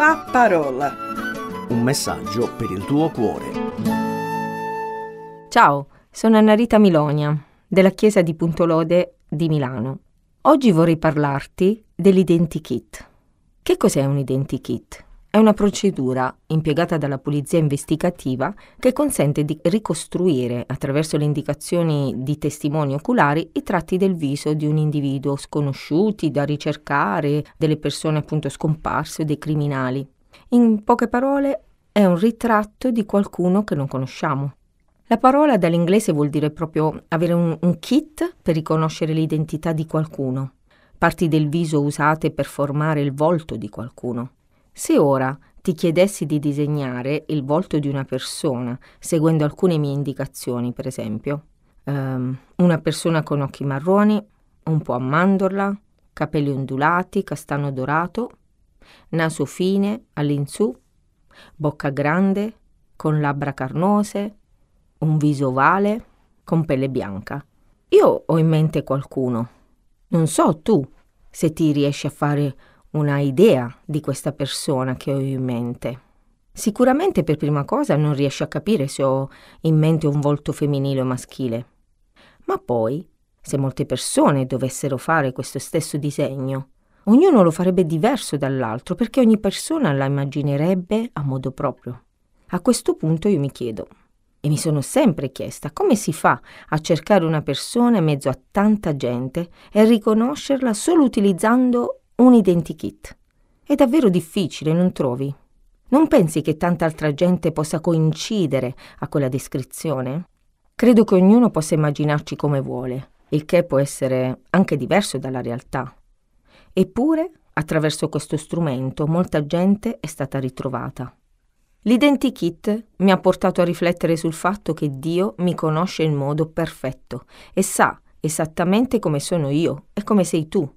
La parola. Un messaggio per il tuo cuore. Ciao, sono Annarita Milonia, della chiesa di Puntolode di Milano. Oggi vorrei parlarti dell'identikit. Che cos'è un identikit? È una procedura impiegata dalla polizia investigativa che consente di ricostruire, attraverso le indicazioni di testimoni oculari, i tratti del viso di un individuo sconosciuti, da ricercare, delle persone appunto scomparse o dei criminali. In poche parole, è un ritratto di qualcuno che non conosciamo. La parola dall'inglese vuol dire proprio avere un, un kit per riconoscere l'identità di qualcuno, parti del viso usate per formare il volto di qualcuno. Se ora ti chiedessi di disegnare il volto di una persona, seguendo alcune mie indicazioni, per esempio, um, una persona con occhi marroni, un po' a mandorla, capelli ondulati, castano dorato, naso fine all'insù, bocca grande, con labbra carnose, un viso ovale, con pelle bianca. Io ho in mente qualcuno. Non so tu se ti riesci a fare una idea di questa persona che ho in mente. Sicuramente per prima cosa non riesci a capire se ho in mente un volto femminile o maschile. Ma poi, se molte persone dovessero fare questo stesso disegno, ognuno lo farebbe diverso dall'altro perché ogni persona la immaginerebbe a modo proprio. A questo punto io mi chiedo, e mi sono sempre chiesta come si fa a cercare una persona in mezzo a tanta gente e riconoscerla solo utilizzando un identikit. È davvero difficile, non trovi? Non pensi che tanta altra gente possa coincidere a quella descrizione? Credo che ognuno possa immaginarci come vuole, il che può essere anche diverso dalla realtà. Eppure, attraverso questo strumento, molta gente è stata ritrovata. L'identikit mi ha portato a riflettere sul fatto che Dio mi conosce in modo perfetto e sa esattamente come sono io e come sei tu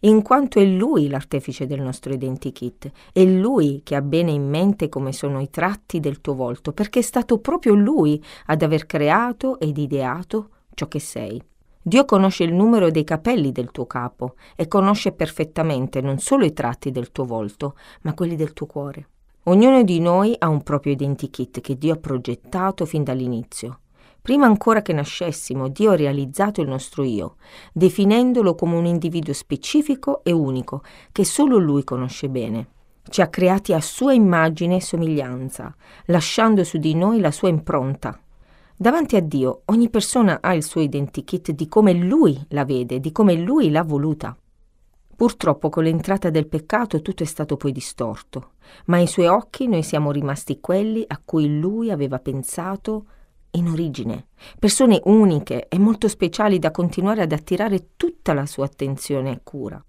in quanto è lui l'artefice del nostro identikit, è lui che ha bene in mente come sono i tratti del tuo volto, perché è stato proprio lui ad aver creato ed ideato ciò che sei. Dio conosce il numero dei capelli del tuo capo e conosce perfettamente non solo i tratti del tuo volto, ma quelli del tuo cuore. Ognuno di noi ha un proprio identikit che Dio ha progettato fin dall'inizio. Prima ancora che nascessimo, Dio ha realizzato il nostro io, definendolo come un individuo specifico e unico, che solo Lui conosce bene. Ci ha creati a sua immagine e somiglianza, lasciando su di noi la sua impronta. Davanti a Dio ogni persona ha il suo identikit di come Lui la vede, di come Lui l'ha voluta. Purtroppo con l'entrata del peccato tutto è stato poi distorto, ma ai suoi occhi noi siamo rimasti quelli a cui Lui aveva pensato in origine, persone uniche e molto speciali da continuare ad attirare tutta la sua attenzione e cura.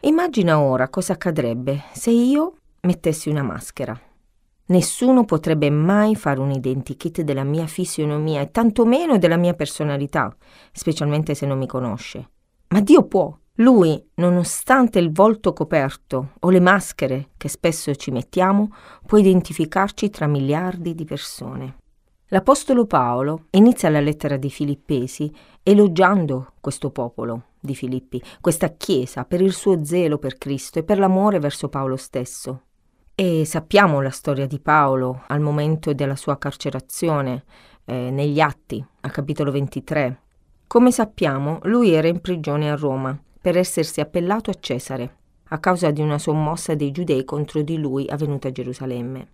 Immagina ora cosa accadrebbe se io mettessi una maschera. Nessuno potrebbe mai fare un identikit della mia fisionomia e tantomeno della mia personalità, specialmente se non mi conosce. Ma Dio può. Lui, nonostante il volto coperto o le maschere che spesso ci mettiamo, può identificarci tra miliardi di persone. L'Apostolo Paolo inizia la lettera di Filippesi elogiando questo popolo di Filippi, questa Chiesa, per il suo zelo per Cristo e per l'amore verso Paolo stesso. E sappiamo la storia di Paolo al momento della sua carcerazione eh, negli Atti, a capitolo 23. Come sappiamo, lui era in prigione a Roma per essersi appellato a Cesare, a causa di una sommossa dei giudei contro di lui avvenuta a Gerusalemme.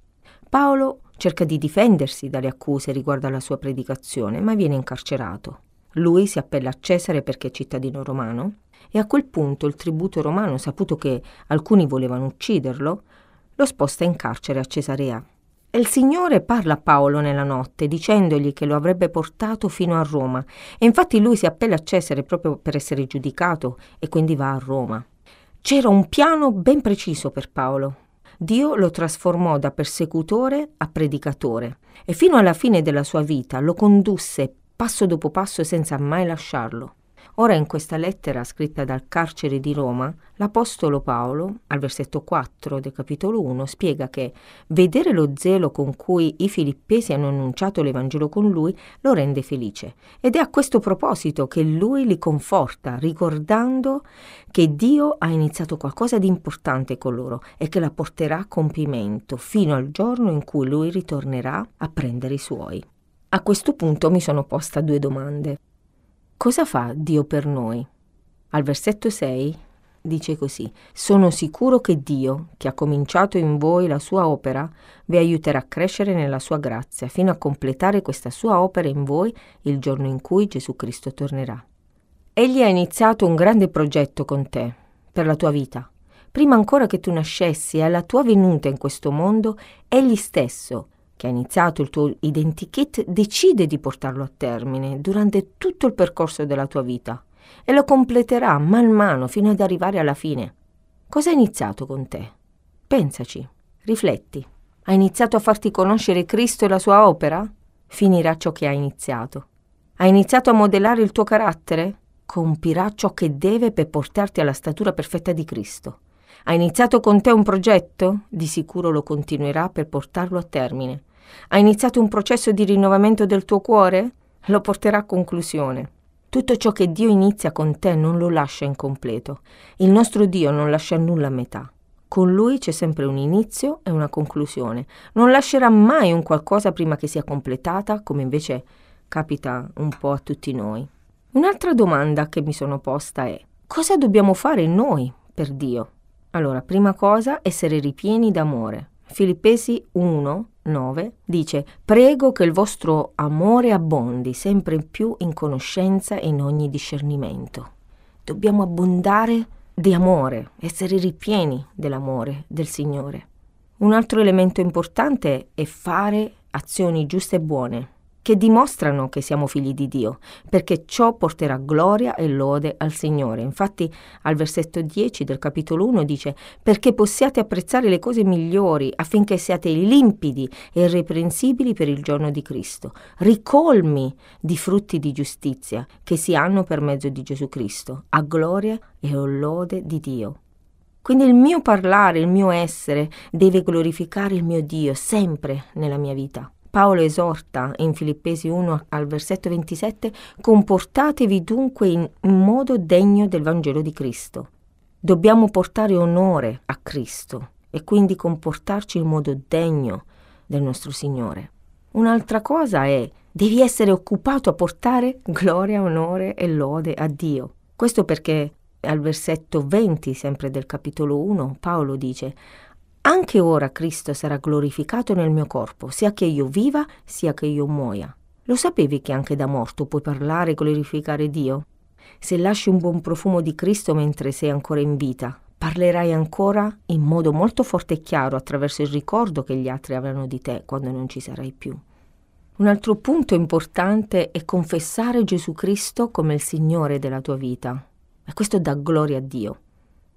Paolo cerca di difendersi dalle accuse riguardo alla sua predicazione, ma viene incarcerato. Lui si appella a Cesare perché è cittadino romano e a quel punto il tributo romano, saputo che alcuni volevano ucciderlo, lo sposta in carcere a Cesarea. E il Signore parla a Paolo nella notte dicendogli che lo avrebbe portato fino a Roma e infatti lui si appella a Cesare proprio per essere giudicato e quindi va a Roma. C'era un piano ben preciso per Paolo, Dio lo trasformò da persecutore a predicatore e fino alla fine della sua vita lo condusse passo dopo passo senza mai lasciarlo. Ora in questa lettera scritta dal carcere di Roma, l'Apostolo Paolo, al versetto 4 del capitolo 1, spiega che vedere lo zelo con cui i filippesi hanno annunciato l'Evangelo con lui lo rende felice ed è a questo proposito che lui li conforta, ricordando che Dio ha iniziato qualcosa di importante con loro e che la porterà a compimento fino al giorno in cui lui ritornerà a prendere i suoi. A questo punto mi sono posta due domande. Cosa fa Dio per noi? Al versetto 6 dice così, sono sicuro che Dio, che ha cominciato in voi la sua opera, vi aiuterà a crescere nella sua grazia fino a completare questa sua opera in voi il giorno in cui Gesù Cristo tornerà. Egli ha iniziato un grande progetto con te, per la tua vita. Prima ancora che tu nascessi e alla tua venuta in questo mondo, egli stesso che ha iniziato il tuo identikit decide di portarlo a termine durante tutto il percorso della tua vita e lo completerà man mano fino ad arrivare alla fine. Cosa ha iniziato con te? Pensaci, rifletti. Ha iniziato a farti conoscere Cristo e la sua opera? Finirà ciò che ha iniziato. Ha iniziato a modellare il tuo carattere? Compirà ciò che deve per portarti alla statura perfetta di Cristo. Ha iniziato con te un progetto? Di sicuro lo continuerà per portarlo a termine. Ha iniziato un processo di rinnovamento del tuo cuore? Lo porterà a conclusione. Tutto ciò che Dio inizia con te non lo lascia incompleto. Il nostro Dio non lascia nulla a metà. Con Lui c'è sempre un inizio e una conclusione. Non lascerà mai un qualcosa prima che sia completata, come invece capita un po' a tutti noi. Un'altra domanda che mi sono posta è cosa dobbiamo fare noi per Dio? Allora, prima cosa, essere ripieni d'amore. Filippesi 1, 9 dice Prego che il vostro amore abbondi sempre più in conoscenza e in ogni discernimento. Dobbiamo abbondare di amore, essere ripieni dell'amore del Signore. Un altro elemento importante è fare azioni giuste e buone che dimostrano che siamo figli di Dio, perché ciò porterà gloria e lode al Signore. Infatti al versetto 10 del capitolo 1 dice perché possiate apprezzare le cose migliori affinché siate limpidi e irreprensibili per il giorno di Cristo, ricolmi di frutti di giustizia che si hanno per mezzo di Gesù Cristo, a gloria e a lode di Dio. Quindi il mio parlare, il mio essere deve glorificare il mio Dio sempre nella mia vita. Paolo esorta in Filippesi 1 al versetto 27, comportatevi dunque in modo degno del Vangelo di Cristo. Dobbiamo portare onore a Cristo e quindi comportarci in modo degno del nostro Signore. Un'altra cosa è, devi essere occupato a portare gloria, onore e lode a Dio. Questo perché al versetto 20, sempre del capitolo 1, Paolo dice, anche ora Cristo sarà glorificato nel mio corpo, sia che io viva, sia che io muoia. Lo sapevi che anche da morto puoi parlare e glorificare Dio? Se lasci un buon profumo di Cristo mentre sei ancora in vita, parlerai ancora in modo molto forte e chiaro attraverso il ricordo che gli altri avranno di te quando non ci sarai più. Un altro punto importante è confessare Gesù Cristo come il Signore della tua vita. E questo dà gloria a Dio.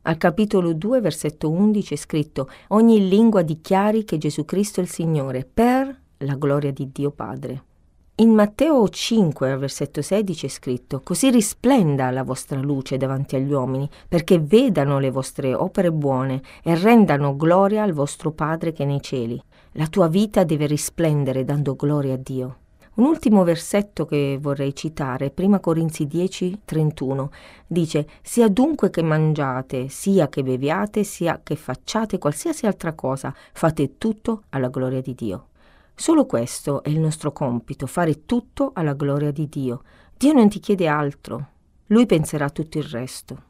Al capitolo 2, versetto 11 è scritto Ogni lingua dichiari che Gesù Cristo è il Signore per la gloria di Dio Padre. In Matteo 5, versetto 16 è scritto Così risplenda la vostra luce davanti agli uomini, perché vedano le vostre opere buone e rendano gloria al vostro Padre che è nei cieli. La tua vita deve risplendere dando gloria a Dio. Un ultimo versetto che vorrei citare, prima Corinzi 10, 31, dice sia dunque che mangiate, sia che beviate, sia che facciate qualsiasi altra cosa, fate tutto alla gloria di Dio. Solo questo è il nostro compito, fare tutto alla gloria di Dio. Dio non ti chiede altro, Lui penserà tutto il resto.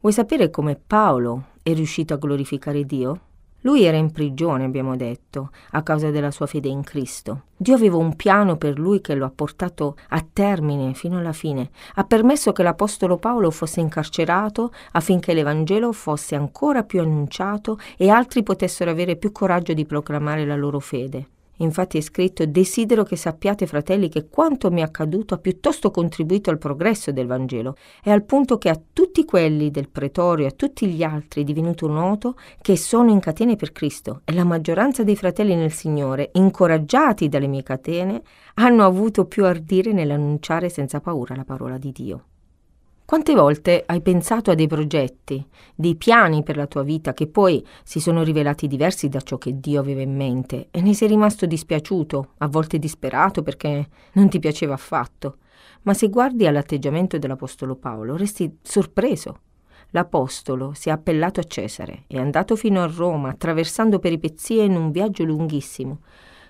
Vuoi sapere come Paolo è riuscito a glorificare Dio? Lui era in prigione, abbiamo detto, a causa della sua fede in Cristo. Dio aveva un piano per lui che lo ha portato a termine fino alla fine. Ha permesso che l'Apostolo Paolo fosse incarcerato affinché l'Evangelo fosse ancora più annunciato e altri potessero avere più coraggio di proclamare la loro fede. Infatti è scritto Desidero che sappiate, fratelli, che quanto mi è accaduto ha piuttosto contribuito al progresso del Vangelo, e al punto che a tutti quelli del pretorio e a tutti gli altri è divenuto noto che sono in catene per Cristo, e la maggioranza dei fratelli nel Signore, incoraggiati dalle mie catene, hanno avuto più ardire nell'annunciare senza paura la parola di Dio. Quante volte hai pensato a dei progetti, dei piani per la tua vita che poi si sono rivelati diversi da ciò che Dio aveva in mente e ne sei rimasto dispiaciuto, a volte disperato perché non ti piaceva affatto. Ma se guardi all'atteggiamento dell'Apostolo Paolo, resti sorpreso. L'Apostolo si è appellato a Cesare, è andato fino a Roma, attraversando peripezie in un viaggio lunghissimo.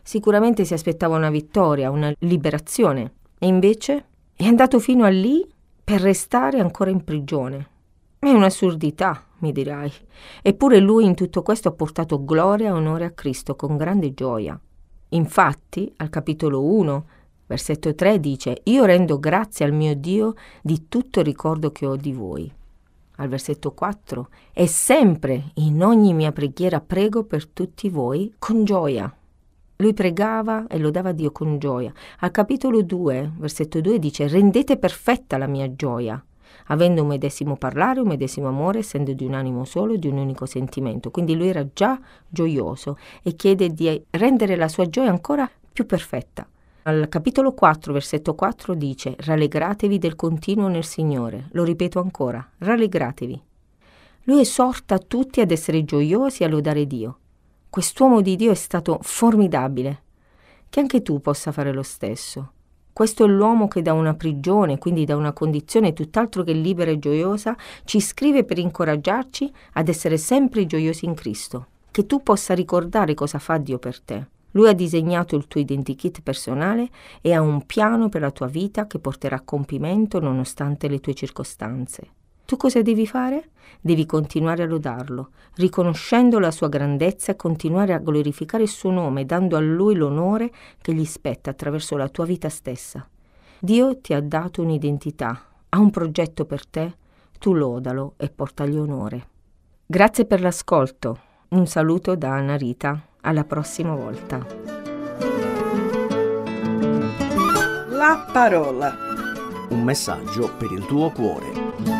Sicuramente si aspettava una vittoria, una liberazione, e invece è andato fino a lì per restare ancora in prigione. È un'assurdità, mi dirai. Eppure lui in tutto questo ha portato gloria e onore a Cristo con grande gioia. Infatti, al capitolo 1, versetto 3 dice, Io rendo grazie al mio Dio di tutto il ricordo che ho di voi. Al versetto 4, E sempre in ogni mia preghiera prego per tutti voi con gioia. Lui pregava e lodava Dio con gioia. Al capitolo 2, versetto 2 dice, rendete perfetta la mia gioia, avendo un medesimo parlare, un medesimo amore, essendo di un animo solo di un unico sentimento. Quindi lui era già gioioso e chiede di rendere la sua gioia ancora più perfetta. Al capitolo 4, versetto 4 dice, rallegratevi del continuo nel Signore. Lo ripeto ancora, rallegratevi. Lui esorta tutti ad essere gioiosi e a lodare Dio. Quest'uomo di Dio è stato formidabile. Che anche tu possa fare lo stesso. Questo è l'uomo che da una prigione, quindi da una condizione tutt'altro che libera e gioiosa, ci scrive per incoraggiarci ad essere sempre gioiosi in Cristo. Che tu possa ricordare cosa fa Dio per te. Lui ha disegnato il tuo identikit personale e ha un piano per la tua vita che porterà a compimento nonostante le tue circostanze. Tu cosa devi fare? Devi continuare a lodarlo, riconoscendo la sua grandezza e continuare a glorificare il suo nome, dando a lui l'onore che gli spetta attraverso la tua vita stessa. Dio ti ha dato un'identità, ha un progetto per te, tu lodalo e portagli onore. Grazie per l'ascolto. Un saluto da Anna Rita. Alla prossima volta. La parola. Un messaggio per il tuo cuore.